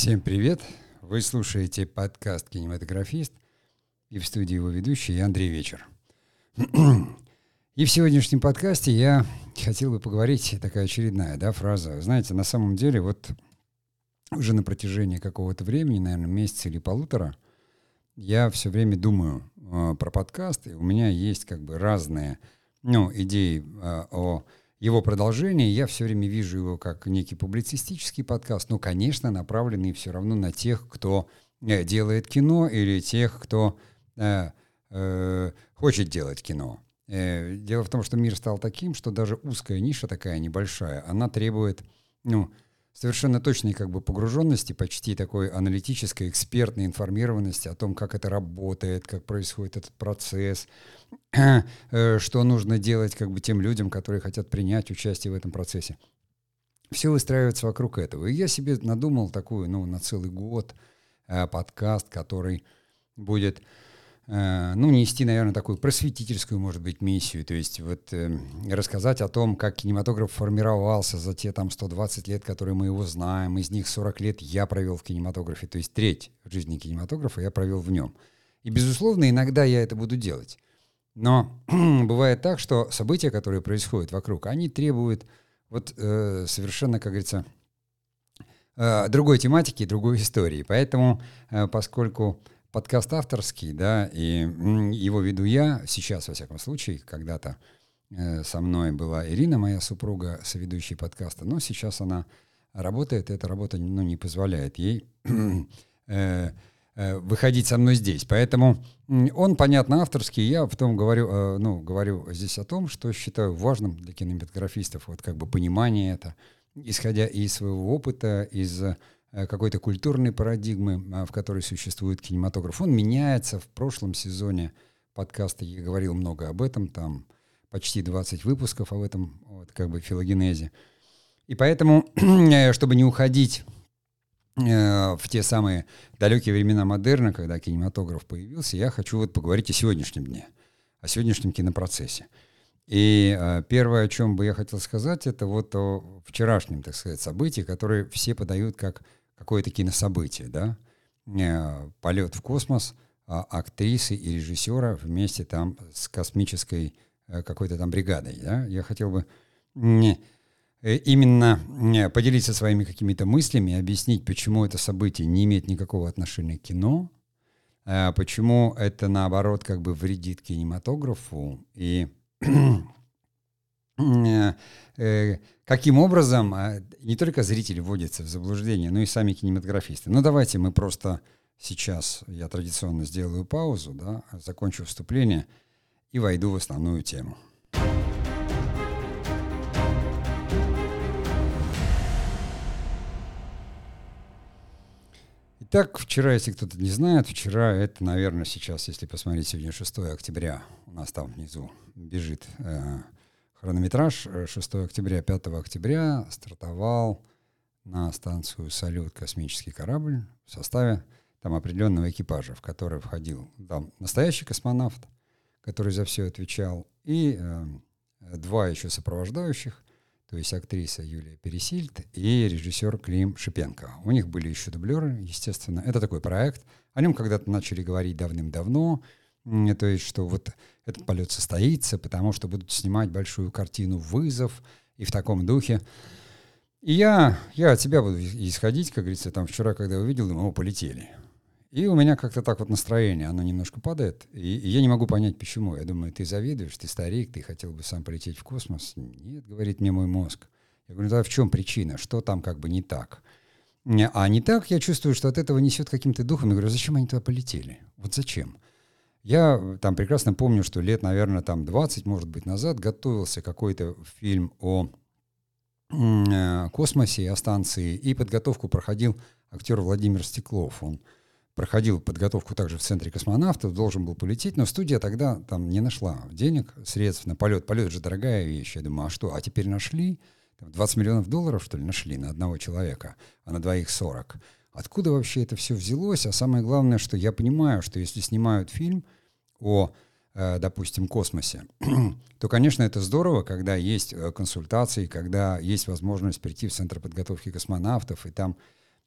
Всем привет! Вы слушаете подкаст «Кинематографист» и в студии его ведущий Андрей Вечер. И в сегодняшнем подкасте я хотел бы поговорить, такая очередная да, фраза. Знаете, на самом деле вот уже на протяжении какого-то времени, наверное, месяца или полутора, я все время думаю э, про подкаст, и у меня есть как бы разные ну, идеи э, о его продолжении. Я все время вижу его как некий публицистический подкаст, но, конечно, направленный все равно на тех, кто э, делает кино или тех, кто э, э, хочет делать кино. Э, дело в том, что мир стал таким, что даже узкая ниша такая небольшая, она требует, ну, совершенно точной как бы погруженности, почти такой аналитической, экспертной информированности о том, как это работает, как происходит этот процесс, э, что нужно делать как бы тем людям, которые хотят принять участие в этом процессе. Все выстраивается вокруг этого. И я себе надумал такую, ну, на целый год э, подкаст, который будет ну, нести, наверное, такую просветительскую, может быть, миссию, то есть вот э, рассказать о том, как кинематограф формировался за те там 120 лет, которые мы его знаем, из них 40 лет я провел в кинематографе, то есть треть жизни кинематографа я провел в нем. И, безусловно, иногда я это буду делать. Но бывает так, что события, которые происходят вокруг, они требуют вот э, совершенно, как говорится, э, другой тематики, другой истории. Поэтому, э, поскольку подкаст авторский, да, и его веду я сейчас, во всяком случае, когда-то э, со мной была Ирина, моя супруга, соведущий подкаста, но сейчас она работает, и эта работа ну, не позволяет ей э, э, выходить со мной здесь. Поэтому он, понятно, авторский. Я потом говорю, ну, говорю здесь о том, что считаю важным для кинематографистов, вот как бы понимание это, исходя из своего опыта, из какой-то культурной парадигмы, а, в которой существует кинематограф. Он меняется. В прошлом сезоне подкаста я говорил много об этом, там почти 20 выпусков об этом, вот, как бы филогенезе. И поэтому, э, чтобы не уходить э, в те самые далекие времена модерна, когда кинематограф появился, я хочу вот поговорить о сегодняшнем дне, о сегодняшнем кинопроцессе. И э, первое, о чем бы я хотел сказать, это вот о вчерашнем, так сказать, событии, которое все подают как какое-то кинособытие, да, э, полет в космос а актрисы и режиссера вместе там с космической э, какой-то там бригадой, да, я хотел бы э, именно поделиться своими какими-то мыслями, объяснить, почему это событие не имеет никакого отношения к кино, почему это наоборот как бы вредит кинематографу и каким образом а, не только зрители вводятся в заблуждение, но и сами кинематографисты. Ну давайте мы просто сейчас, я традиционно сделаю паузу, да, закончу вступление и войду в основную тему. Итак, вчера, если кто-то не знает, вчера это, наверное, сейчас, если посмотреть, сегодня 6 октября, у нас там внизу бежит э, Хронометраж 6 э, октября, 5 октября стартовал на станцию «Салют» космический корабль в составе там определенного экипажа, в который входил там настоящий космонавт, который за все отвечал, и э, два еще сопровождающих, то есть актриса Юлия Пересильд и режиссер Клим Шипенко. У них были еще дублеры, естественно. Это такой проект. О нем когда-то начали говорить давным-давно. То есть, что вот этот полет состоится, потому что будут снимать большую картину «Вызов» и в таком духе. И я, я от себя буду исходить, как говорится, там вчера, когда увидел, думаю, о, полетели. И у меня как-то так вот настроение, оно немножко падает. И, и я не могу понять, почему. Я думаю, ты завидуешь, ты старик, ты хотел бы сам полететь в космос. Нет, говорит мне мой мозг. Я говорю, да в чем причина? Что там как бы не так? А не так, я чувствую, что от этого несет каким-то духом. Я говорю, зачем они туда полетели? Вот зачем? Я э, там прекрасно помню, что лет, наверное, там 20, может быть, назад готовился какой-то фильм о э, космосе о станции, и подготовку проходил актер Владимир Стеклов. Он проходил подготовку также в центре космонавтов, должен был полететь, но студия тогда там не нашла денег, средств на полет. Полет же дорогая вещь. Я думаю, а что, а теперь нашли? 20 миллионов долларов, что ли, нашли на одного человека, а на двоих 40. Откуда вообще это все взялось? А самое главное, что я понимаю, что если снимают фильм о, э, допустим, космосе, то, конечно, это здорово, когда есть э, консультации, когда есть возможность прийти в Центр подготовки космонавтов и там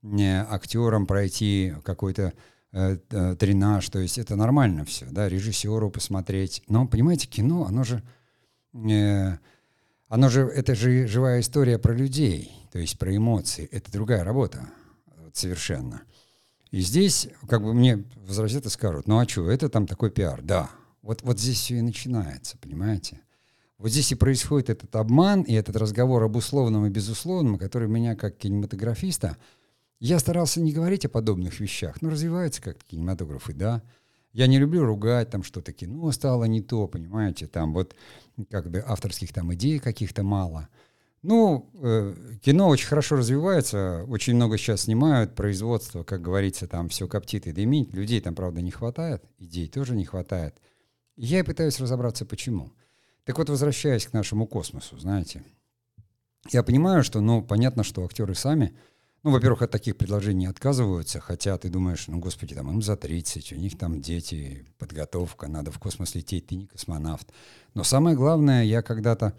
актерам пройти какой-то э, э, тренаж, то есть это нормально все, да, режиссеру посмотреть. Но, понимаете, кино, оно же, э, оно же, это же живая история про людей, то есть про эмоции. Это другая работа совершенно. И здесь, как бы мне возразят и скажут, ну а что, это там такой пиар. Да, вот, вот здесь все и начинается, понимаете? Вот здесь и происходит этот обман и этот разговор об условном и безусловном, который меня как кинематографиста, я старался не говорить о подобных вещах, но развивается как-то кинематограф, и да. Я не люблю ругать там что-то кино стало не то, понимаете, там вот как бы авторских там идей каких-то мало – ну, э, кино очень хорошо развивается, очень много сейчас снимают, производство, как говорится, там все коптит и дымит. Людей там, правда, не хватает, идей тоже не хватает. Я и пытаюсь разобраться, почему. Так вот, возвращаясь к нашему космосу, знаете, я понимаю, что, ну, понятно, что актеры сами, ну, во-первых, от таких предложений отказываются, хотя ты думаешь, ну, господи, там им за 30, у них там дети, подготовка, надо в космос лететь, ты не космонавт. Но самое главное, я когда-то...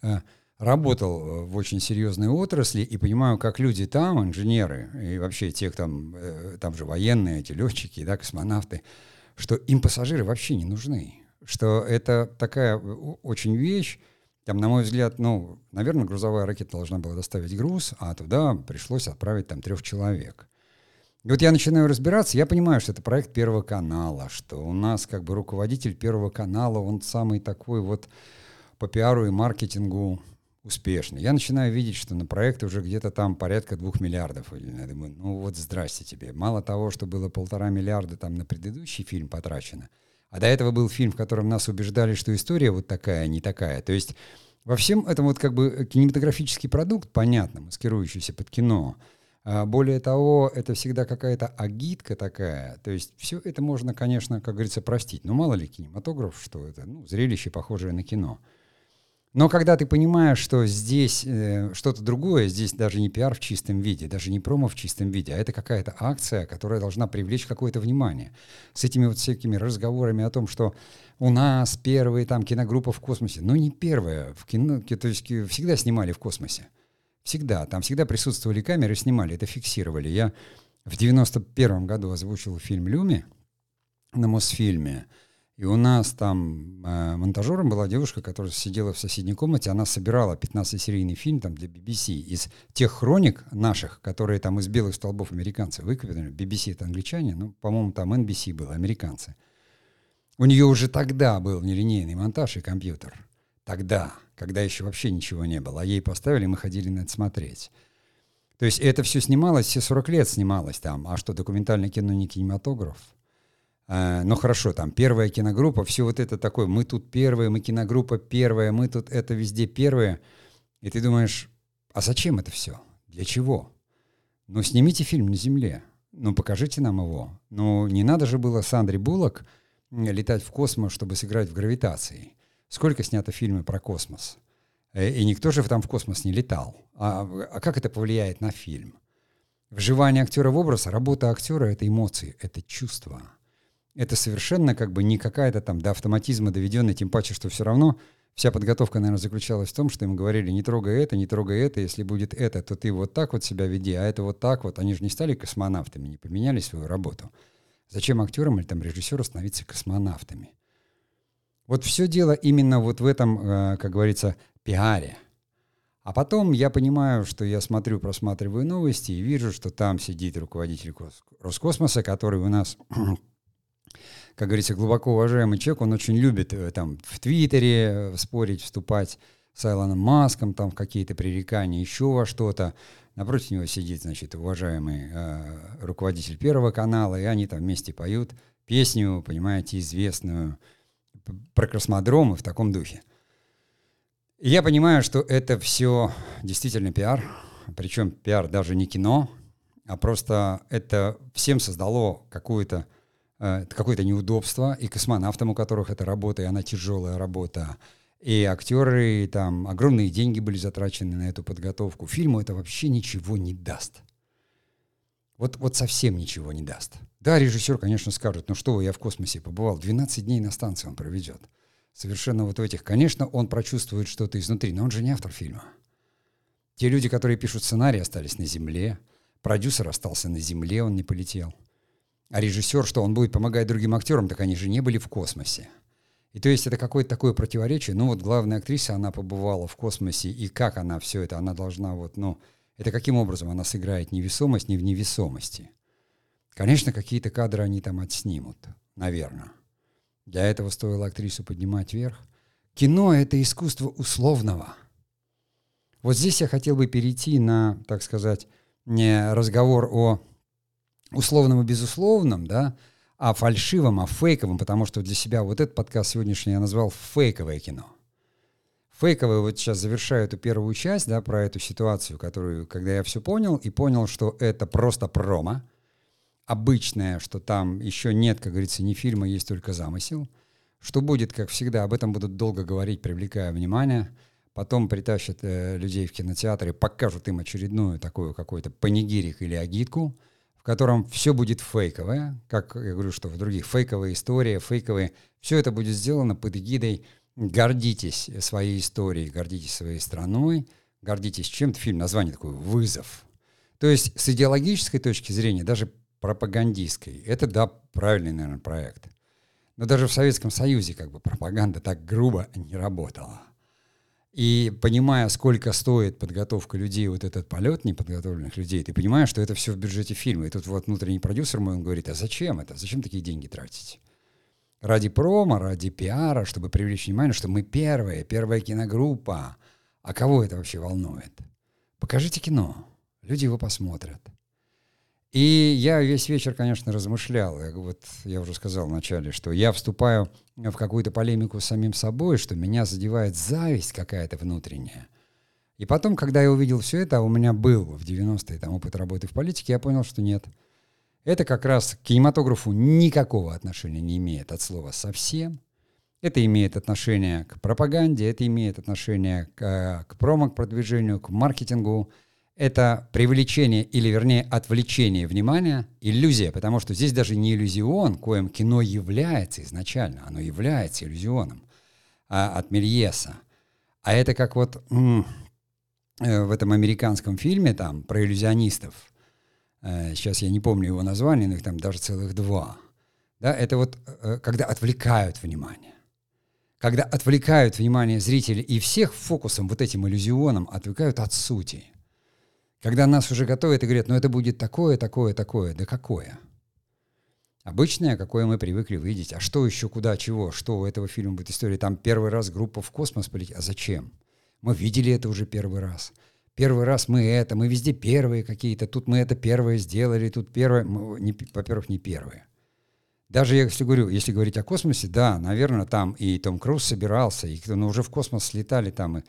Э, работал э, в очень серьезной отрасли и понимаю, как люди там, инженеры и вообще тех там, э, там же военные, эти летчики, да, космонавты, что им пассажиры вообще не нужны. Что это такая очень вещь, там, на мой взгляд, ну, наверное, грузовая ракета должна была доставить груз, а туда пришлось отправить там трех человек. И вот я начинаю разбираться, я понимаю, что это проект Первого канала, что у нас как бы руководитель Первого канала, он самый такой вот по пиару и маркетингу успешно. Я начинаю видеть, что на проект уже где-то там порядка двух миллиардов. Я думаю, ну вот здрасте тебе. Мало того, что было полтора миллиарда там на предыдущий фильм потрачено, а до этого был фильм, в котором нас убеждали, что история вот такая, не такая. То есть во всем этом вот как бы кинематографический продукт, понятно, маскирующийся под кино. А более того, это всегда какая-то агитка такая. То есть все это можно, конечно, как говорится, простить. Но мало ли кинематограф, что это ну, зрелище, похожее на кино. Но когда ты понимаешь, что здесь э, что-то другое, здесь даже не пиар в чистом виде, даже не промо в чистом виде, а это какая-то акция, которая должна привлечь какое-то внимание. С этими вот всякими разговорами о том, что у нас первая там киногруппа в космосе. Ну, не первая. В кино, то есть всегда снимали в космосе. Всегда. Там всегда присутствовали камеры, снимали, это фиксировали. Я в 91 году озвучил фильм «Люми» на Мосфильме. И у нас там э, монтажером была девушка, которая сидела в соседней комнате, она собирала 15-серийный фильм там для BBC из тех хроник наших, которые там из белых столбов американцы выкопали. BBC это англичане, ну, по-моему, там NBC было, американцы. У нее уже тогда был нелинейный монтаж и компьютер. Тогда, когда еще вообще ничего не было. А ей поставили, мы ходили на это смотреть. То есть это все снималось, все 40 лет снималось там. А что, документальное кино не кинематограф? А, ну хорошо, там первая киногруппа, все вот это такое, мы тут первые, мы киногруппа первая, мы тут это везде первые. И ты думаешь, а зачем это все? Для чего? Ну снимите фильм на Земле, ну покажите нам его. Ну не надо же было Сандре Буллок летать в космос, чтобы сыграть в гравитации. Сколько снято фильмов про космос? Э, и никто же там в космос не летал. А, а как это повлияет на фильм? Вживание актера в образ, работа актера — это эмоции, это чувства это совершенно как бы не какая-то там до автоматизма доведенная, тем паче, что все равно вся подготовка, наверное, заключалась в том, что им говорили, не трогай это, не трогай это, если будет это, то ты вот так вот себя веди, а это вот так вот. Они же не стали космонавтами, не поменяли свою работу. Зачем актерам или там режиссеру становиться космонавтами? Вот все дело именно вот в этом, э, как говорится, пиаре. А потом я понимаю, что я смотрю, просматриваю новости и вижу, что там сидит руководитель Роскосмоса, который у нас как говорится, глубоко уважаемый человек, он очень любит э, там в Твиттере э, спорить, вступать с Айлоном Маском, там в какие-то пререкания, еще во что-то. Напротив него сидит, значит, уважаемый э, руководитель Первого канала, и они там вместе поют песню, понимаете, известную про космодромы в таком духе. И я понимаю, что это все действительно пиар, причем пиар даже не кино, а просто это всем создало какую-то какое-то неудобство, и космонавтам, у которых это работа, и она тяжелая работа, и актеры, и там огромные деньги были затрачены на эту подготовку. Фильму это вообще ничего не даст. Вот, вот совсем ничего не даст. Да, режиссер, конечно, скажет, ну что вы, я в космосе побывал, 12 дней на станции он проведет. Совершенно вот в этих. Конечно, он прочувствует что-то изнутри, но он же не автор фильма. Те люди, которые пишут сценарий, остались на Земле. Продюсер остался на Земле, он не полетел. А режиссер, что он будет помогать другим актерам, так они же не были в космосе. И то есть это какое-то такое противоречие. Ну вот главная актриса, она побывала в космосе, и как она все это, она должна вот, ну, это каким образом она сыграет невесомость не в невесомости. Конечно, какие-то кадры они там отснимут, наверное. Для этого стоило актрису поднимать вверх. Кино — это искусство условного. Вот здесь я хотел бы перейти на, так сказать, не разговор о условном и безусловном, да, а фальшивом, а фейковом, потому что для себя вот этот подкаст сегодняшний я назвал «фейковое кино». Фейковое, вот сейчас завершаю эту первую часть, да, про эту ситуацию, которую, когда я все понял, и понял, что это просто промо, обычное, что там еще нет, как говорится, ни фильма, есть только замысел. Что будет, как всегда, об этом будут долго говорить, привлекая внимание. Потом притащат э, людей в кинотеатры, покажут им очередную такую какой-то панигирик или агитку – в котором все будет фейковое, как я говорю, что в других фейковые истории, фейковые, все это будет сделано под эгидой «гордитесь своей историей, гордитесь своей страной», гордитесь чем-то, фильм, название такое «Вызов». То есть с идеологической точки зрения, даже пропагандистской, это, да, правильный, наверное, проект. Но даже в Советском Союзе как бы пропаганда так грубо не работала. И понимая, сколько стоит подготовка людей, вот этот полет неподготовленных людей, ты понимаешь, что это все в бюджете фильма. И тут вот внутренний продюсер мой, он говорит, а зачем это? Зачем такие деньги тратить? Ради промо, ради пиара, чтобы привлечь внимание, что мы первая, первая киногруппа. А кого это вообще волнует? Покажите кино, люди его посмотрят. И я весь вечер, конечно, размышлял. Я, вот я уже сказал вначале, что я вступаю в какую-то полемику с самим собой, что меня задевает зависть какая-то внутренняя. И потом, когда я увидел все это, а у меня был в 90-е там опыт работы в политике, я понял, что нет. Это как раз к кинематографу никакого отношения не имеет от слова совсем. Это имеет отношение к пропаганде, это имеет отношение к, к промо, к продвижению, к маркетингу, это привлечение или, вернее, отвлечение внимания, иллюзия, потому что здесь даже не иллюзион, коим кино является изначально, оно является иллюзионом а, от Мельеса. А это как вот м- э, в этом американском фильме там про иллюзионистов, э, сейчас я не помню его название, но их там даже целых два. Да, это вот э, когда отвлекают внимание. Когда отвлекают внимание зрителей и всех фокусом, вот этим иллюзионом, отвлекают от сути – когда нас уже готовят и говорят, ну это будет такое, такое, такое. Да какое? Обычное, какое мы привыкли видеть. А что еще, куда, чего? Что у этого фильма будет история? Там первый раз группа в космос полетела. А зачем? Мы видели это уже первый раз. Первый раз мы это, мы везде первые какие-то. Тут мы это первое сделали, тут первое. Мы, во-первых, не первые. Даже если говорю, если говорить о космосе, да, наверное, там и Том Круз собирался, и ну, уже в космос слетали там и,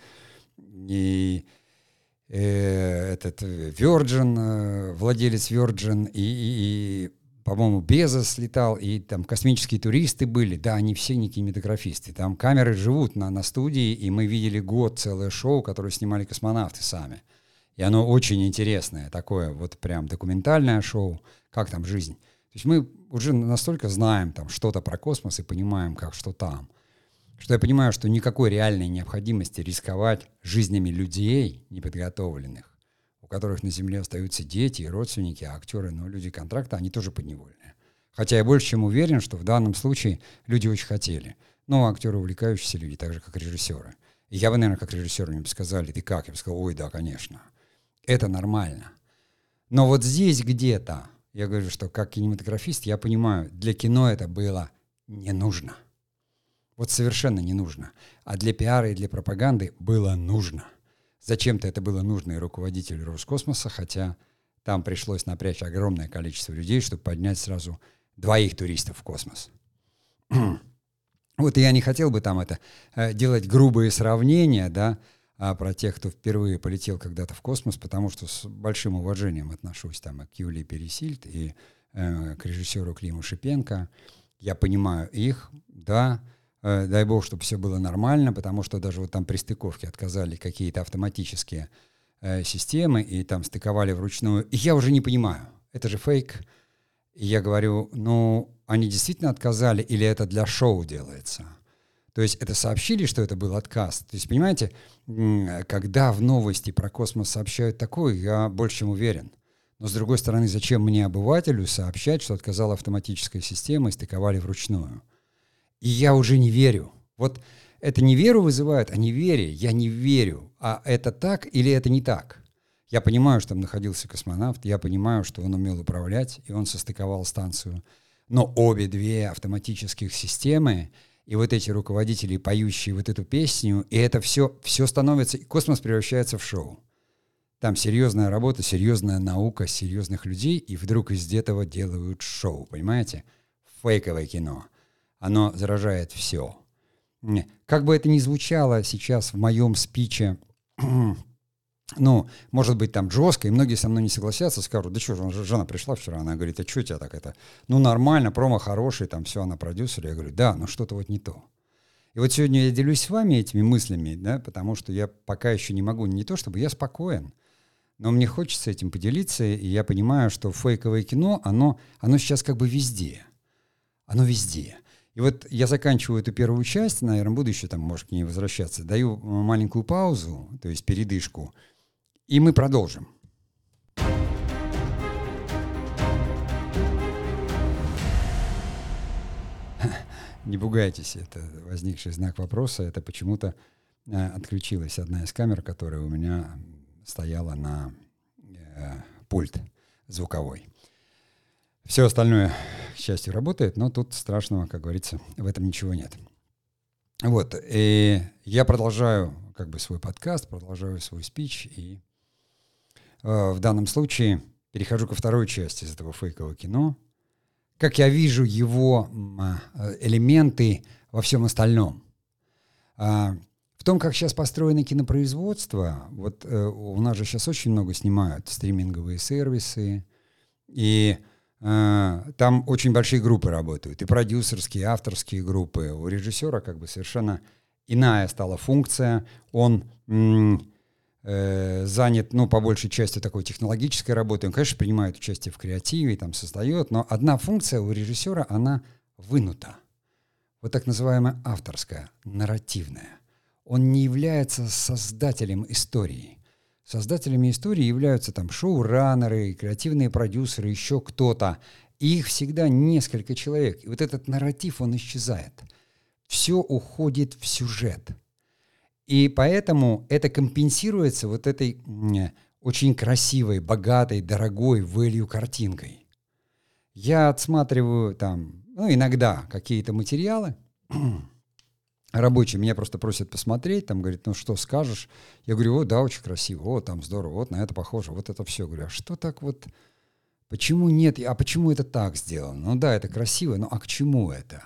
и этот Virgin, э, владелец Virgin, и, и, и по-моему, Безос летал, и там космические туристы были. Да, они все не кинематографисты. Там камеры живут на, на студии, и мы видели год целое шоу, которое снимали космонавты сами. И оно очень интересное, такое вот прям документальное шоу, как там жизнь. То есть мы уже настолько знаем там что-то про космос и понимаем, как что там – что я понимаю, что никакой реальной необходимости рисковать жизнями людей неподготовленных, у которых на Земле остаются дети и родственники, а актеры, ну, люди контракта, они тоже подневольные. Хотя я больше чем уверен, что в данном случае люди очень хотели. Но актеры увлекающиеся люди, так же, как режиссеры. И я бы, наверное, как режиссер мне бы сказали, ты как? Я бы сказал, ой, да, конечно. Это нормально. Но вот здесь где-то, я говорю, что как кинематографист, я понимаю, для кино это было не нужно. Вот совершенно не нужно. А для пиара и для пропаганды было нужно. Зачем-то это было нужно и руководителю Роскосмоса, хотя там пришлось напрячь огромное количество людей, чтобы поднять сразу двоих туристов в космос. вот я не хотел бы там это э, делать грубые сравнения, да, а про тех, кто впервые полетел когда-то в космос, потому что с большим уважением отношусь там к Юлии Пересильд, и э, к режиссеру Климу Шипенко. Я понимаю их, да, дай бог, чтобы все было нормально, потому что даже вот там при стыковке отказали какие-то автоматические э, системы и там стыковали вручную. И я уже не понимаю, это же фейк. И я говорю, ну, они действительно отказали или это для шоу делается? То есть это сообщили, что это был отказ. То есть, понимаете, когда в новости про космос сообщают такое, я больше чем уверен. Но с другой стороны, зачем мне, обывателю, сообщать, что отказала автоматическая система и стыковали вручную? И я уже не верю. Вот это не веру вызывает, а неверие. Я не верю. А это так или это не так? Я понимаю, что там находился космонавт, я понимаю, что он умел управлять, и он состыковал станцию. Но обе две автоматических системы, и вот эти руководители, поющие вот эту песню, и это все, все становится, и космос превращается в шоу. Там серьезная работа, серьезная наука, серьезных людей, и вдруг из этого делают шоу, понимаете? Фейковое кино. Оно заражает все. Как бы это ни звучало сейчас в моем спиче, ну, может быть, там жестко, и многие со мной не согласятся, скажут, да что, жена пришла вчера, она говорит, а что у тебя так это? Ну, нормально, промо хороший, там все, она продюсер. Я говорю, да, но что-то вот не то. И вот сегодня я делюсь с вами этими мыслями, да, потому что я пока еще не могу, не то чтобы я спокоен, но мне хочется этим поделиться, и я понимаю, что фейковое кино, оно, оно сейчас как бы везде. Оно везде. И вот я заканчиваю эту первую часть, наверное, буду еще там, может, к ней возвращаться, даю маленькую паузу, то есть передышку, и мы продолжим. Не пугайтесь, это возникший знак вопроса, это почему-то э, отключилась одна из камер, которая у меня стояла на э, пульт звуковой. Все остальное, к счастью, работает, но тут страшного, как говорится, в этом ничего нет. Вот, и я продолжаю как бы свой подкаст, продолжаю свой спич, и э, в данном случае перехожу ко второй части из этого фейкового кино. Как я вижу его э, элементы во всем остальном. А, в том, как сейчас построено кинопроизводство, вот э, у нас же сейчас очень много снимают стриминговые сервисы, и там очень большие группы работают, и продюсерские, и авторские группы. У режиссера как бы совершенно иная стала функция. Он э, занят, ну, по большей части такой технологической работой. Он, конечно, принимает участие в креативе, там создает, но одна функция у режиссера, она вынута. Вот так называемая авторская, нарративная. Он не является создателем истории. Создателями истории являются там шоураннеры, креативные продюсеры, еще кто-то. Их всегда несколько человек. И вот этот нарратив, он исчезает. Все уходит в сюжет. И поэтому это компенсируется вот этой очень красивой, богатой, дорогой value картинкой. Я отсматриваю там, ну, иногда какие-то материалы, рабочие меня просто просят посмотреть, там, говорит, ну что скажешь? Я говорю, о, да, очень красиво, о, там здорово, вот на это похоже, вот это все. Говорю, а что так вот, почему нет, а почему это так сделано? Ну да, это красиво, но а к чему это?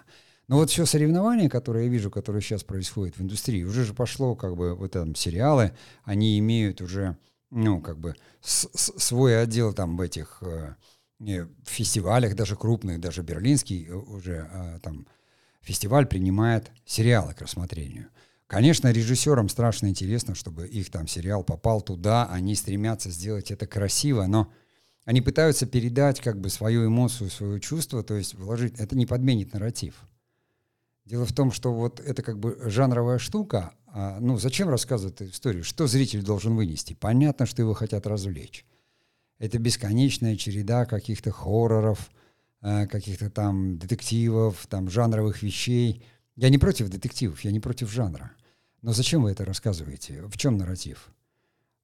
Но вот все соревнования, которые я вижу, которые сейчас происходят в индустрии, уже же пошло как бы вот там сериалы, они имеют уже, ну, как бы с -с свой отдел там в этих э, фестивалях, даже крупных, даже берлинский э, уже э, там фестиваль принимает сериалы к рассмотрению. Конечно, режиссерам страшно интересно, чтобы их там сериал попал туда, они стремятся сделать это красиво, но они пытаются передать как бы свою эмоцию, свое чувство, то есть вложить, это не подменит нарратив. Дело в том, что вот это как бы жанровая штука, а, ну зачем рассказывать историю? Что зритель должен вынести? Понятно, что его хотят развлечь. Это бесконечная череда каких-то хорроров, каких-то там детективов, там жанровых вещей. Я не против детективов, я не против жанра. Но зачем вы это рассказываете? В чем нарратив?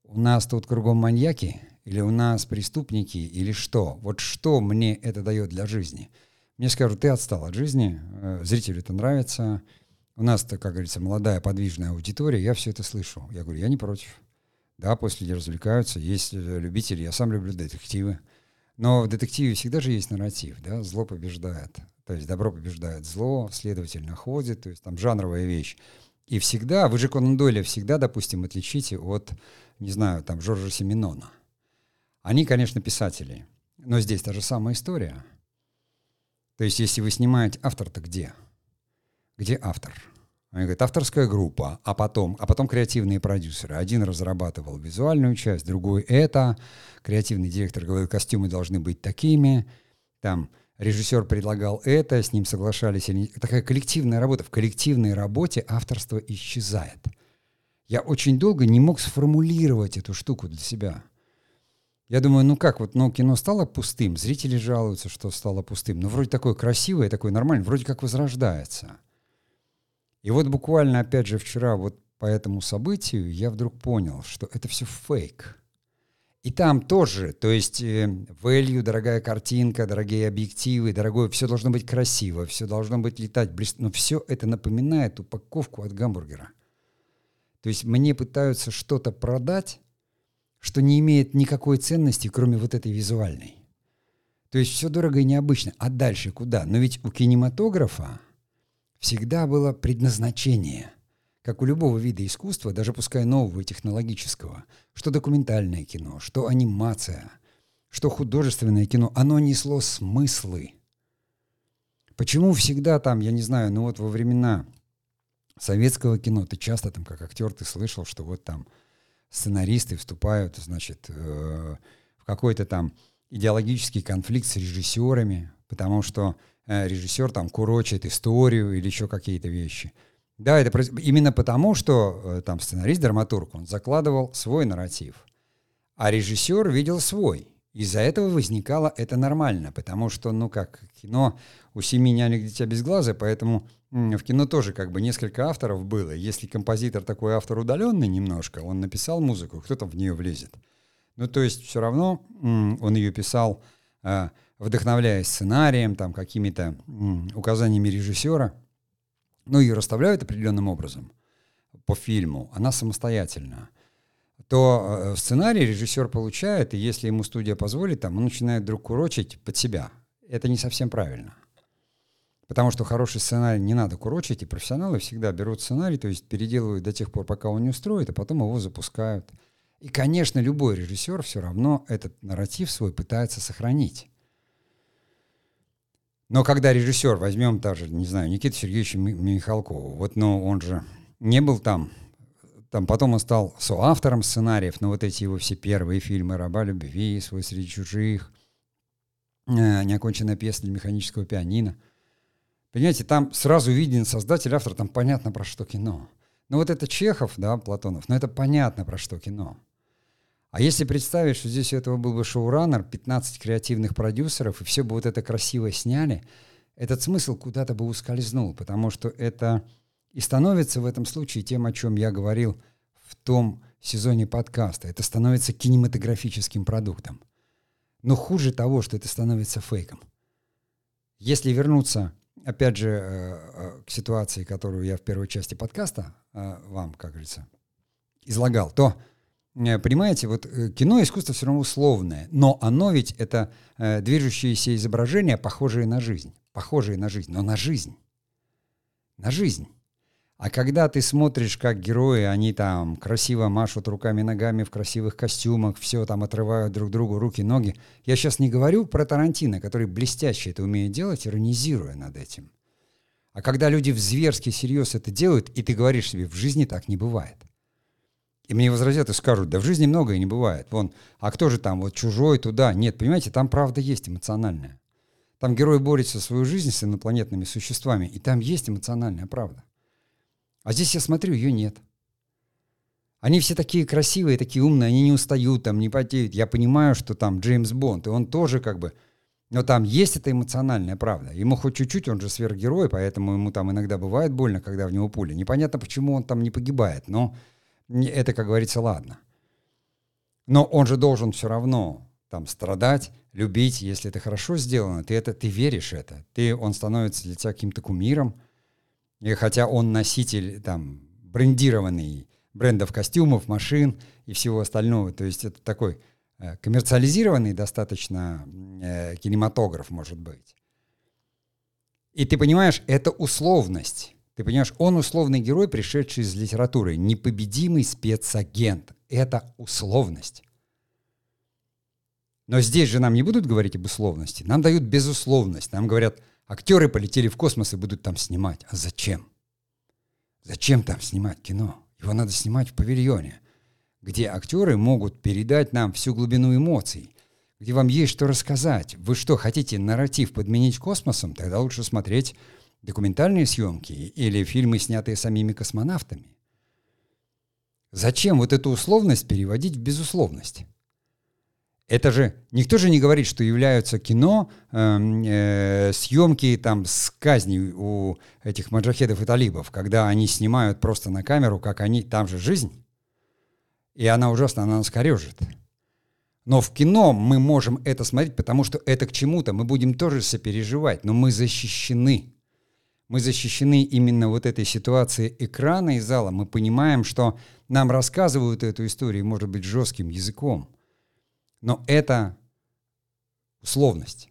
У нас тут кругом маньяки? Или у нас преступники? Или что? Вот что мне это дает для жизни? Мне скажут, ты отстал от жизни, э, зрителю это нравится, у нас-то, как говорится, молодая подвижная аудитория, я все это слышу. Я говорю, я не против. Да, после люди развлекаются, есть э, любители, я сам люблю детективы. Но в детективе всегда же есть нарратив, да, зло побеждает. То есть добро побеждает зло, следователь находит, то есть там жанровая вещь. И всегда, вы же Конан Дойля всегда, допустим, отличите от, не знаю, там, Жоржа Семенона. Они, конечно, писатели, но здесь та же самая история. То есть если вы снимаете, автор-то где? Где автор? Они говорят, авторская группа, а потом, а потом креативные продюсеры. Один разрабатывал визуальную часть, другой это. Креативный директор говорил, костюмы должны быть такими. Там режиссер предлагал это, с ним соглашались. Такая коллективная работа. В коллективной работе авторство исчезает. Я очень долго не мог сформулировать эту штуку для себя. Я думаю, ну как, вот, ну кино стало пустым, зрители жалуются, что стало пустым, но вроде такое красивое, такое нормальное, вроде как возрождается. И вот буквально, опять же, вчера вот по этому событию я вдруг понял, что это все фейк. И там тоже, то есть э, value, дорогая картинка, дорогие объективы, дорогое, все должно быть красиво, все должно быть летать, блест... но все это напоминает упаковку от гамбургера. То есть мне пытаются что-то продать, что не имеет никакой ценности, кроме вот этой визуальной. То есть все дорого и необычно. А дальше куда? Но ведь у кинематографа всегда было предназначение, как у любого вида искусства, даже пускай нового и технологического, что документальное кино, что анимация, что художественное кино, оно несло смыслы. Почему всегда там, я не знаю, ну вот во времена советского кино, ты часто там как актер, ты слышал, что вот там сценаристы вступают, значит, э, в какой-то там идеологический конфликт с режиссерами, потому что режиссер там курочит историю или еще какие-то вещи. Да, это именно потому, что э, там сценарист, драматург, он закладывал свой нарратив, а режиссер видел свой. Из-за этого возникало это нормально, потому что, ну как, кино у семи нянек дитя без глаза, поэтому в кино тоже как бы несколько авторов было. Если композитор такой автор удаленный немножко, он написал музыку, кто там в нее влезет? Ну, то есть все равно он ее писал, э, вдохновляясь сценарием, там, какими-то указаниями режиссера, ну, ее расставляют определенным образом по фильму, она самостоятельна то э, сценарий режиссер получает, и если ему студия позволит, там, он начинает вдруг курочить под себя. Это не совсем правильно. Потому что хороший сценарий не надо курочить, и профессионалы всегда берут сценарий, то есть переделывают до тех пор, пока он не устроит, а потом его запускают. И, конечно, любой режиссер все равно этот нарратив свой пытается сохранить. Но когда режиссер, возьмем даже, не знаю, Никита Сергеевича Михалкова, вот, ну, он же не был там, там потом он стал соавтором сценариев, но вот эти его все первые фильмы «Раба любви», «Свой среди чужих», э, «Неоконченная песня для механического пианино», Понимаете, там сразу виден создатель, автор, там понятно про что кино. Ну вот это Чехов, да, Платонов, но это понятно про что кино. А если представить, что здесь у этого был бы шоураннер, 15 креативных продюсеров, и все бы вот это красиво сняли, этот смысл куда-то бы ускользнул, потому что это и становится в этом случае тем, о чем я говорил в том сезоне подкаста. Это становится кинематографическим продуктом. Но хуже того, что это становится фейком. Если вернуться опять же, э, э, к ситуации, которую я в первой части подкаста э, вам, как говорится, излагал, то, понимаете, вот кино искусство все равно условное, но оно ведь это движущиеся изображения, похожие на жизнь, похожие на жизнь, но на жизнь, на жизнь. А когда ты смотришь, как герои, они там красиво машут руками-ногами в красивых костюмах, все там отрывают друг другу руки, ноги. Я сейчас не говорю про Тарантино, который блестяще это умеет делать, иронизируя над этим. А когда люди в зверский серьез это делают, и ты говоришь себе, в жизни так не бывает. И мне возразят и скажут, да в жизни многое не бывает. Вон, а кто же там, вот чужой туда? Нет, понимаете, там правда есть эмоциональная. Там герой борется свою жизнь с инопланетными существами, и там есть эмоциональная правда. А здесь я смотрю, ее нет. Они все такие красивые, такие умные, они не устают, там, не потеют. Я понимаю, что там Джеймс Бонд, и он тоже как бы... Но там есть эта эмоциональная правда. Ему хоть чуть-чуть, он же сверхгерой, поэтому ему там иногда бывает больно, когда в него пуля. Непонятно, почему он там не погибает, но это, как говорится, ладно. Но он же должен все равно там страдать, любить, если это хорошо сделано, ты это, ты веришь это, ты, он становится для тебя каким-то кумиром, и хотя он носитель там брендированный брендов костюмов, машин и всего остального, то есть это такой э, коммерциализированный достаточно э, кинематограф, может быть. И ты понимаешь, это условность. Ты понимаешь, он условный герой, пришедший из литературы, непобедимый спецагент. Это условность. Но здесь же нам не будут говорить об условности, нам дают безусловность. Нам говорят – Актеры полетели в космос и будут там снимать. А зачем? Зачем там снимать кино? Его надо снимать в павильоне, где актеры могут передать нам всю глубину эмоций, где вам есть что рассказать. Вы что, хотите нарратив подменить космосом? Тогда лучше смотреть документальные съемки или фильмы, снятые самими космонавтами. Зачем вот эту условность переводить в безусловность? это же никто же не говорит, что являются кино э, э, съемки там с казней у этих маджахедов и талибов, когда они снимают просто на камеру, как они там же жизнь, и она ужасно, она нас корежит. Но в кино мы можем это смотреть, потому что это к чему-то, мы будем тоже сопереживать, но мы защищены. Мы защищены именно вот этой ситуацией экрана и зала. Мы понимаем, что нам рассказывают эту историю, может быть, жестким языком – но это условность.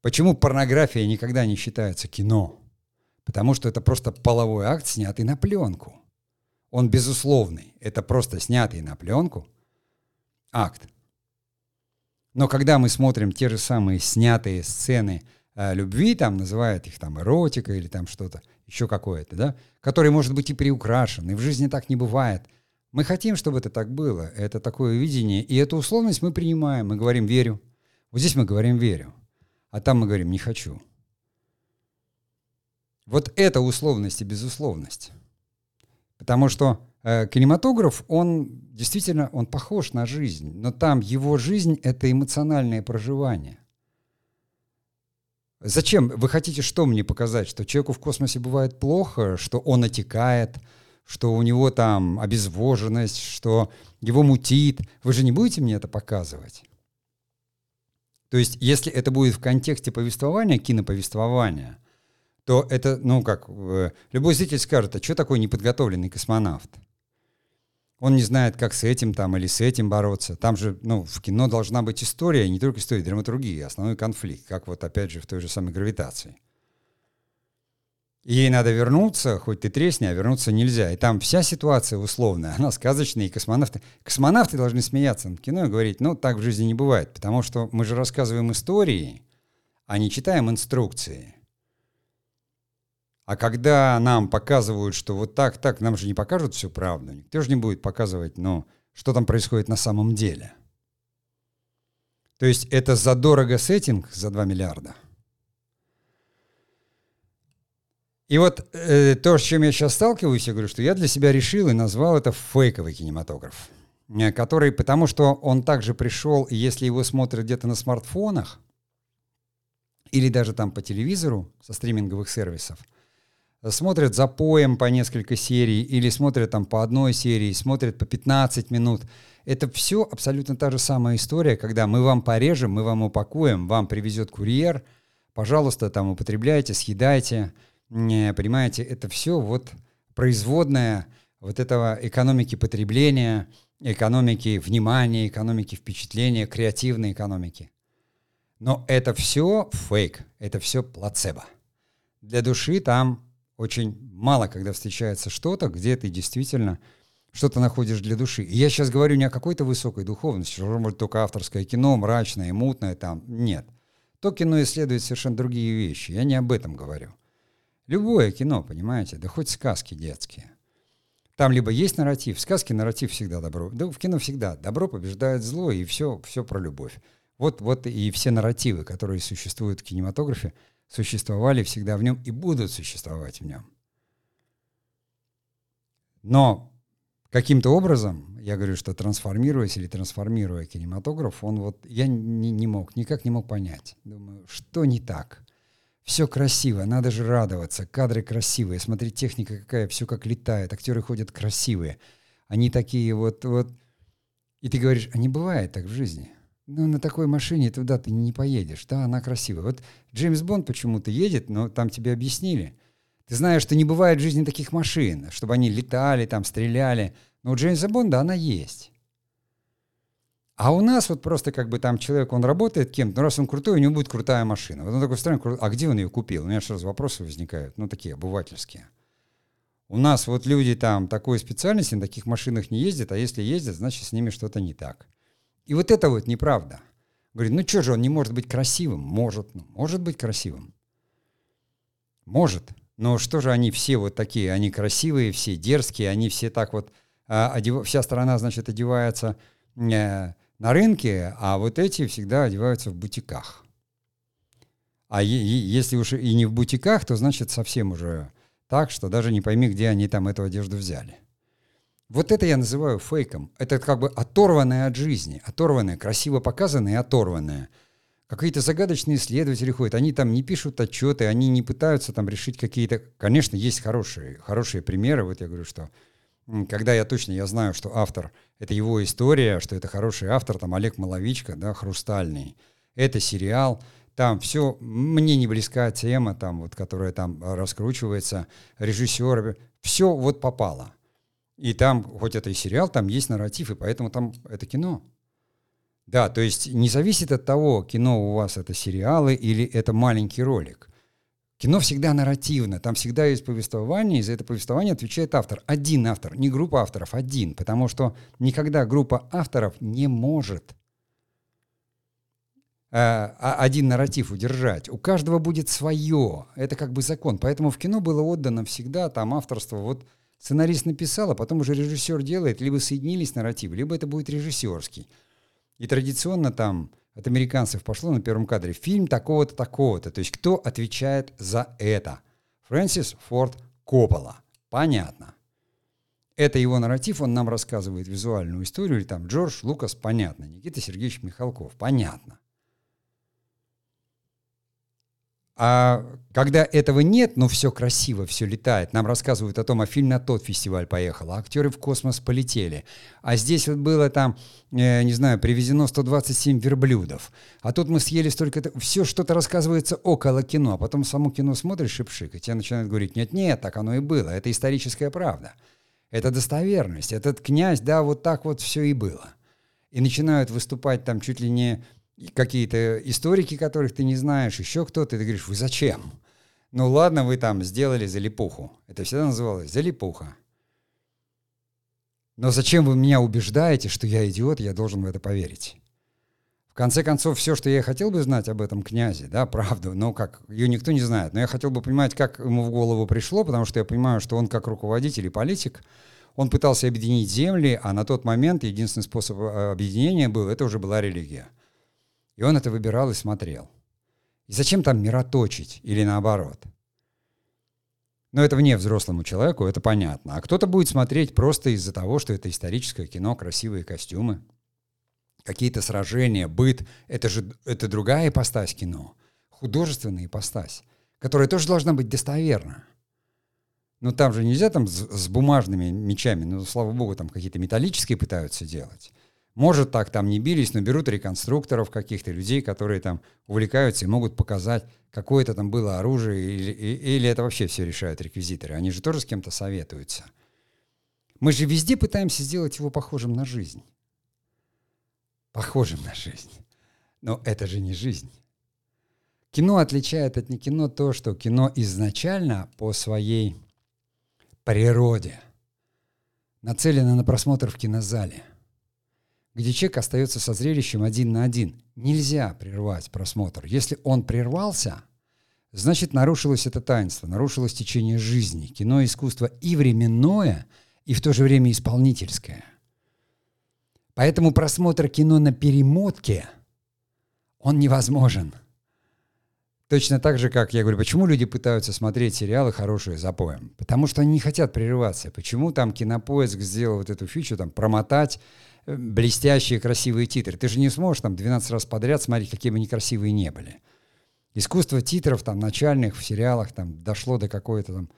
Почему порнография никогда не считается кино? Потому что это просто половой акт, снятый на пленку. Он безусловный. Это просто снятый на пленку акт. Но когда мы смотрим те же самые снятые сцены любви, там называют их там эротика или там что-то, еще какое-то, да, которые, может быть, и приукрашены. В жизни так не бывает – мы хотим, чтобы это так было. Это такое видение. И эту условность мы принимаем. Мы говорим «верю». Вот здесь мы говорим «верю». А там мы говорим «не хочу». Вот это условность и безусловность. Потому что э, кинематограф, он действительно, он похож на жизнь, но там его жизнь — это эмоциональное проживание. Зачем? Вы хотите что мне показать? Что человеку в космосе бывает плохо, что он отекает, что у него там обезвоженность, что его мутит. Вы же не будете мне это показывать? То есть, если это будет в контексте повествования, киноповествования, то это, ну как, э, любой зритель скажет, а что такой неподготовленный космонавт? Он не знает, как с этим там или с этим бороться. Там же, ну, в кино должна быть история, не только история, драматургия, основной конфликт, как вот опять же в той же самой гравитации ей надо вернуться, хоть ты тресни, а вернуться нельзя. И там вся ситуация условная, она сказочная, и космонавты... Космонавты должны смеяться над кино и говорить, ну, так в жизни не бывает, потому что мы же рассказываем истории, а не читаем инструкции. А когда нам показывают, что вот так, так, нам же не покажут всю правду, никто же не будет показывать, ну, что там происходит на самом деле. То есть это задорого сеттинг за 2 миллиарда – И вот э, то, с чем я сейчас сталкиваюсь, я говорю, что я для себя решил и назвал это фейковый кинематограф, э, который, потому что он также пришел, если его смотрят где-то на смартфонах, или даже там по телевизору со стриминговых сервисов, смотрят за поем по несколько серий, или смотрят там по одной серии, смотрят по 15 минут. Это все абсолютно та же самая история, когда мы вам порежем, мы вам упакуем, вам привезет курьер, пожалуйста, там употребляйте, съедайте – понимаете, это все вот производная вот этого экономики потребления, экономики внимания, экономики впечатления, креативной экономики. Но это все фейк, это все плацебо. Для души там очень мало, когда встречается что-то, где ты действительно что-то находишь для души. И я сейчас говорю не о какой-то высокой духовности, может только авторское кино, мрачное, мутное там. Нет. То кино исследует совершенно другие вещи. Я не об этом говорю. Любое кино, понимаете, да хоть сказки детские. Там либо есть нарратив, в сказке нарратив всегда добро. Да в кино всегда добро побеждает зло, и все, все про любовь. Вот, вот и все нарративы, которые существуют в кинематографе, существовали всегда в нем и будут существовать в нем. Но каким-то образом, я говорю, что трансформируясь или трансформируя кинематограф, он вот, я не, не мог, никак не мог понять. Думаю, что не так? Все красиво, надо же радоваться. Кадры красивые, смотри, техника какая, все как летает, актеры ходят красивые. Они такие вот, вот. И ты говоришь, а не бывает так в жизни. Ну, на такой машине туда ты не поедешь. Да, она красивая. Вот Джеймс Бонд почему-то едет, но там тебе объяснили. Ты знаешь, что не бывает в жизни таких машин, чтобы они летали, там, стреляли. Но у Джеймса Бонда она есть. А у нас вот просто как бы там человек, он работает кем-то, но раз он крутой, у него будет крутая машина. Вот он такой странный, а где он ее купил? У меня сразу вопросы возникают, ну такие обывательские. У нас вот люди там такой специальности на таких машинах не ездят, а если ездят, значит с ними что-то не так. И вот это вот неправда. Говорит, ну что же, он не может быть красивым? Может, ну, может быть красивым. Может. Но что же они все вот такие? Они красивые, все дерзкие, они все так вот... А, одев... Вся страна, значит, одевается... Э, на рынке, а вот эти всегда одеваются в бутиках. А если уж и не в бутиках, то значит совсем уже так, что даже не пойми, где они там эту одежду взяли. Вот это я называю фейком. Это как бы оторванное от жизни. Оторванное, красиво показанное и оторванное. Какие-то загадочные исследователи ходят, они там не пишут отчеты, они не пытаются там решить какие-то... Конечно, есть хорошие, хорошие примеры. Вот я говорю, что когда я точно, я знаю, что автор, это его история, что это хороший автор, там Олег Маловичка, да, «Хрустальный». Это сериал, там все, мне не близка тема, там вот, которая там раскручивается, режиссер, все вот попало. И там, хоть это и сериал, там есть нарратив, и поэтому там это кино. Да, то есть не зависит от того, кино у вас это сериалы или это маленький ролик. Кино всегда нарративно, там всегда есть повествование, и за это повествование отвечает автор. Один автор, не группа авторов, один. Потому что никогда группа авторов не может э, один нарратив удержать. У каждого будет свое. Это как бы закон. Поэтому в кино было отдано всегда там авторство. Вот сценарист написал, а потом уже режиссер делает. Либо соединились нарративы, либо это будет режиссерский. И традиционно там от американцев пошло на первом кадре фильм такого-то, такого-то. То есть кто отвечает за это? Фрэнсис Форд Коппола. Понятно. Это его нарратив, он нам рассказывает визуальную историю, или там Джордж Лукас, понятно. Никита Сергеевич Михалков, понятно. А когда этого нет, но все красиво, все летает, нам рассказывают о том, а фильм на тот фестиваль поехал, а актеры в космос полетели. А здесь вот было там, э, не знаю, привезено 127 верблюдов. А тут мы съели столько... Все что-то рассказывается около кино, а потом само кино смотришь и пшик, и тебе начинают говорить, нет-нет, так оно и было, это историческая правда. Это достоверность, этот князь, да, вот так вот все и было. И начинают выступать там чуть ли не какие-то историки, которых ты не знаешь, еще кто-то, и ты говоришь, вы зачем? Ну ладно, вы там сделали залипуху. Это всегда называлось залипуха. Но зачем вы меня убеждаете, что я идиот, я должен в это поверить? В конце концов, все, что я хотел бы знать об этом князе, да, правду, но как, ее никто не знает, но я хотел бы понимать, как ему в голову пришло, потому что я понимаю, что он как руководитель и политик, он пытался объединить земли, а на тот момент единственный способ э, объединения был, это уже была религия. И он это выбирал и смотрел. И зачем там мироточить или наоборот? Но это вне взрослому человеку, это понятно. А кто-то будет смотреть просто из-за того, что это историческое кино, красивые костюмы, какие-то сражения, быт. Это же это другая ипостась кино, художественная ипостась, которая тоже должна быть достоверна. Но там же нельзя там с, с бумажными мечами, ну, слава богу, там какие-то металлические пытаются делать. Может, так там не бились, но берут реконструкторов каких-то людей, которые там увлекаются и могут показать, какое это там было оружие, или, или это вообще все решают реквизиторы. Они же тоже с кем-то советуются. Мы же везде пытаемся сделать его похожим на жизнь. Похожим на жизнь. Но это же не жизнь. Кино отличает от не кино то, что кино изначально по своей природе нацелено на просмотр в кинозале – где человек остается со зрелищем один на один. Нельзя прервать просмотр. Если он прервался, значит нарушилось это таинство, нарушилось течение жизни. Кино – искусство и временное, и в то же время исполнительское. Поэтому просмотр кино на перемотке, он невозможен. Точно так же, как я говорю, почему люди пытаются смотреть сериалы хорошие запоем? Потому что они не хотят прерываться. Почему там Кинопоиск сделал вот эту фичу, там, промотать блестящие красивые титры. Ты же не сможешь там 12 раз подряд смотреть, какие бы они красивые не были. Искусство титров там начальных в сериалах там дошло до какой-то там,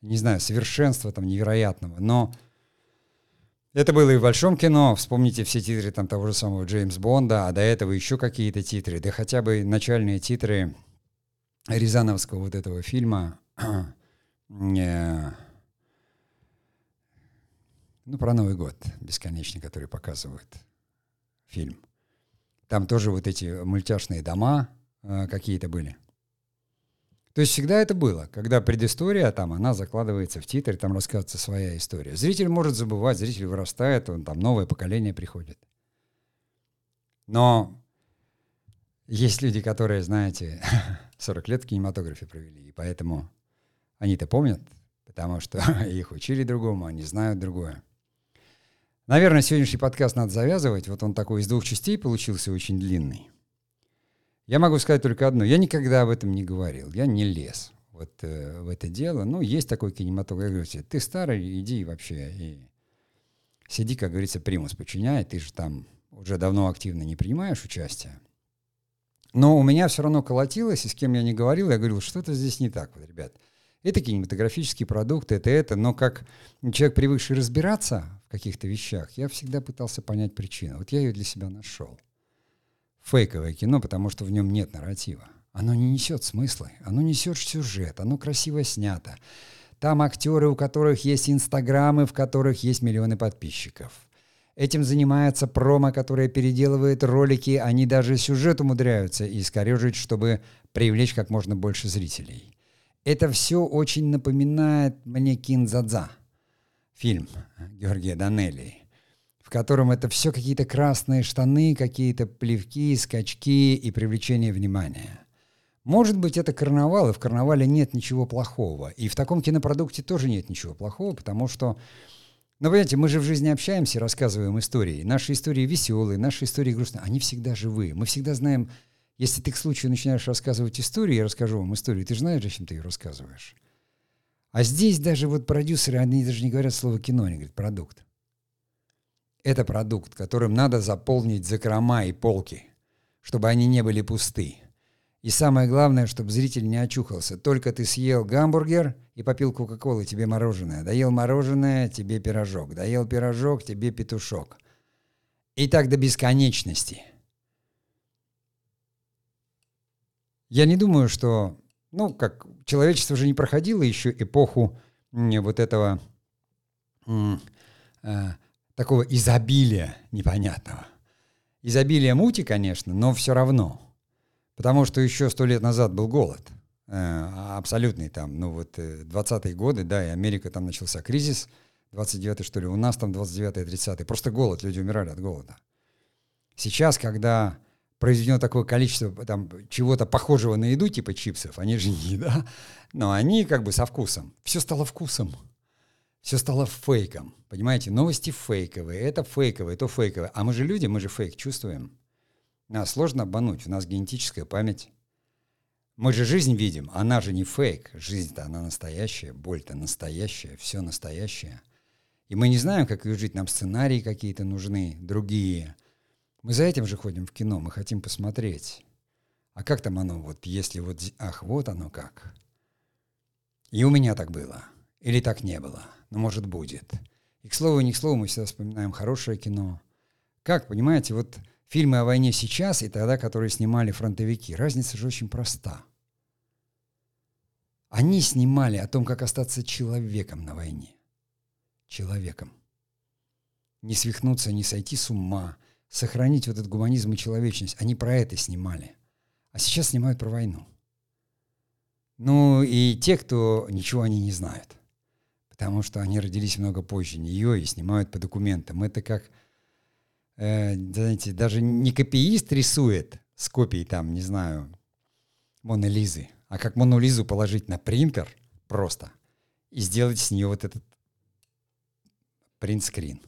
не знаю, совершенства там невероятного. Но это было и в большом кино. Вспомните все титры там того же самого Джеймс Бонда, а до этого еще какие-то титры. Да хотя бы начальные титры Рязановского вот этого фильма э, ну, про Новый год бесконечный, который показывают фильм. Там тоже вот эти мультяшные дома э, какие-то были. То есть всегда это было, когда предыстория там, она закладывается в титр, там рассказывается своя история. Зритель может забывать, зритель вырастает, он там новое поколение приходит. Но есть люди, которые, знаете, 40 лет в кинематографе провели, и поэтому они-то помнят, потому что их учили другому, они знают другое. Наверное, сегодняшний подкаст надо завязывать. Вот он такой из двух частей получился очень длинный. Я могу сказать только одно. Я никогда об этом не говорил. Я не лез вот э, в это дело. Ну, есть такой кинематограф. Я говорю, ты старый, иди вообще. И сиди, как говорится, примус подчиняй, ты же там уже давно активно не принимаешь участие. Но у меня все равно колотилось, и с кем я не говорил, я говорил, что-то здесь не так, вот, ребят. Это кинематографический продукт, это это, но как человек, привыкший разбираться каких-то вещах, я всегда пытался понять причину. Вот я ее для себя нашел. Фейковое кино, потому что в нем нет нарратива. Оно не несет смысла, оно несет сюжет, оно красиво снято. Там актеры, у которых есть инстаграмы, в которых есть миллионы подписчиков. Этим занимается промо, которое переделывает ролики, они даже сюжет умудряются искорежить, чтобы привлечь как можно больше зрителей. Это все очень напоминает мне Кинзадза, фильм Георгия Данелли, в котором это все какие-то красные штаны, какие-то плевки, скачки и привлечение внимания. Может быть, это карнавал, и в карнавале нет ничего плохого. И в таком кинопродукте тоже нет ничего плохого, потому что, ну, понимаете, мы же в жизни общаемся, рассказываем истории. Наши истории веселые, наши истории грустные. Они всегда живые. Мы всегда знаем, если ты к случаю начинаешь рассказывать историю, я расскажу вам историю, ты же знаешь, зачем ты ее рассказываешь. А здесь даже вот продюсеры, они даже не говорят слово кино, они говорят продукт. Это продукт, которым надо заполнить закрома и полки, чтобы они не были пусты. И самое главное, чтобы зритель не очухался. Только ты съел гамбургер и попил Кока-Колы, тебе мороженое. Доел мороженое, тебе пирожок. Доел пирожок, тебе петушок. И так до бесконечности. Я не думаю, что, ну, как человечество уже не проходило еще эпоху вот этого э, такого изобилия непонятного. Изобилие мути, конечно, но все равно – Потому что еще сто лет назад был голод. Э, абсолютный там, ну вот 20-е э, годы, да, и Америка там начался кризис, 29-й что ли, у нас там 29-й, 30-й. Просто голод, люди умирали от голода. Сейчас, когда произведено такое количество там чего-то похожего на еду, типа чипсов, они же не еда, но они как бы со вкусом. Все стало вкусом. Все стало фейком. Понимаете, новости фейковые, это фейковое, то фейковое. А мы же люди, мы же фейк чувствуем. Нас сложно обмануть, у нас генетическая память. Мы же жизнь видим, она же не фейк. Жизнь-то она настоящая, боль-то настоящая, все настоящее. И мы не знаем, как ее жить, нам сценарии какие-то нужны, другие. Мы за этим же ходим в кино, мы хотим посмотреть. А как там оно, вот если вот, ах, вот оно как. И у меня так было. Или так не было. Но может будет. И к слову, не к слову, мы всегда вспоминаем хорошее кино. Как, понимаете, вот фильмы о войне сейчас и тогда, которые снимали фронтовики, разница же очень проста. Они снимали о том, как остаться человеком на войне. Человеком. Не свихнуться, не сойти с ума, сохранить вот этот гуманизм и человечность. Они про это снимали. А сейчас снимают про войну. Ну и те, кто ничего они не знают. Потому что они родились много позже нее и снимают по документам. Это как э, знаете, даже не копиист рисует с копией там, не знаю, Моны Лизы, а как Мону Лизу положить на принтер просто и сделать с нее вот этот принтскрин.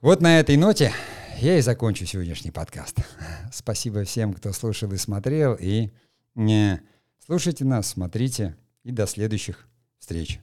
Вот на этой ноте я и закончу сегодняшний подкаст. Спасибо всем, кто слушал и смотрел. И не слушайте нас, смотрите. И до следующих встреч.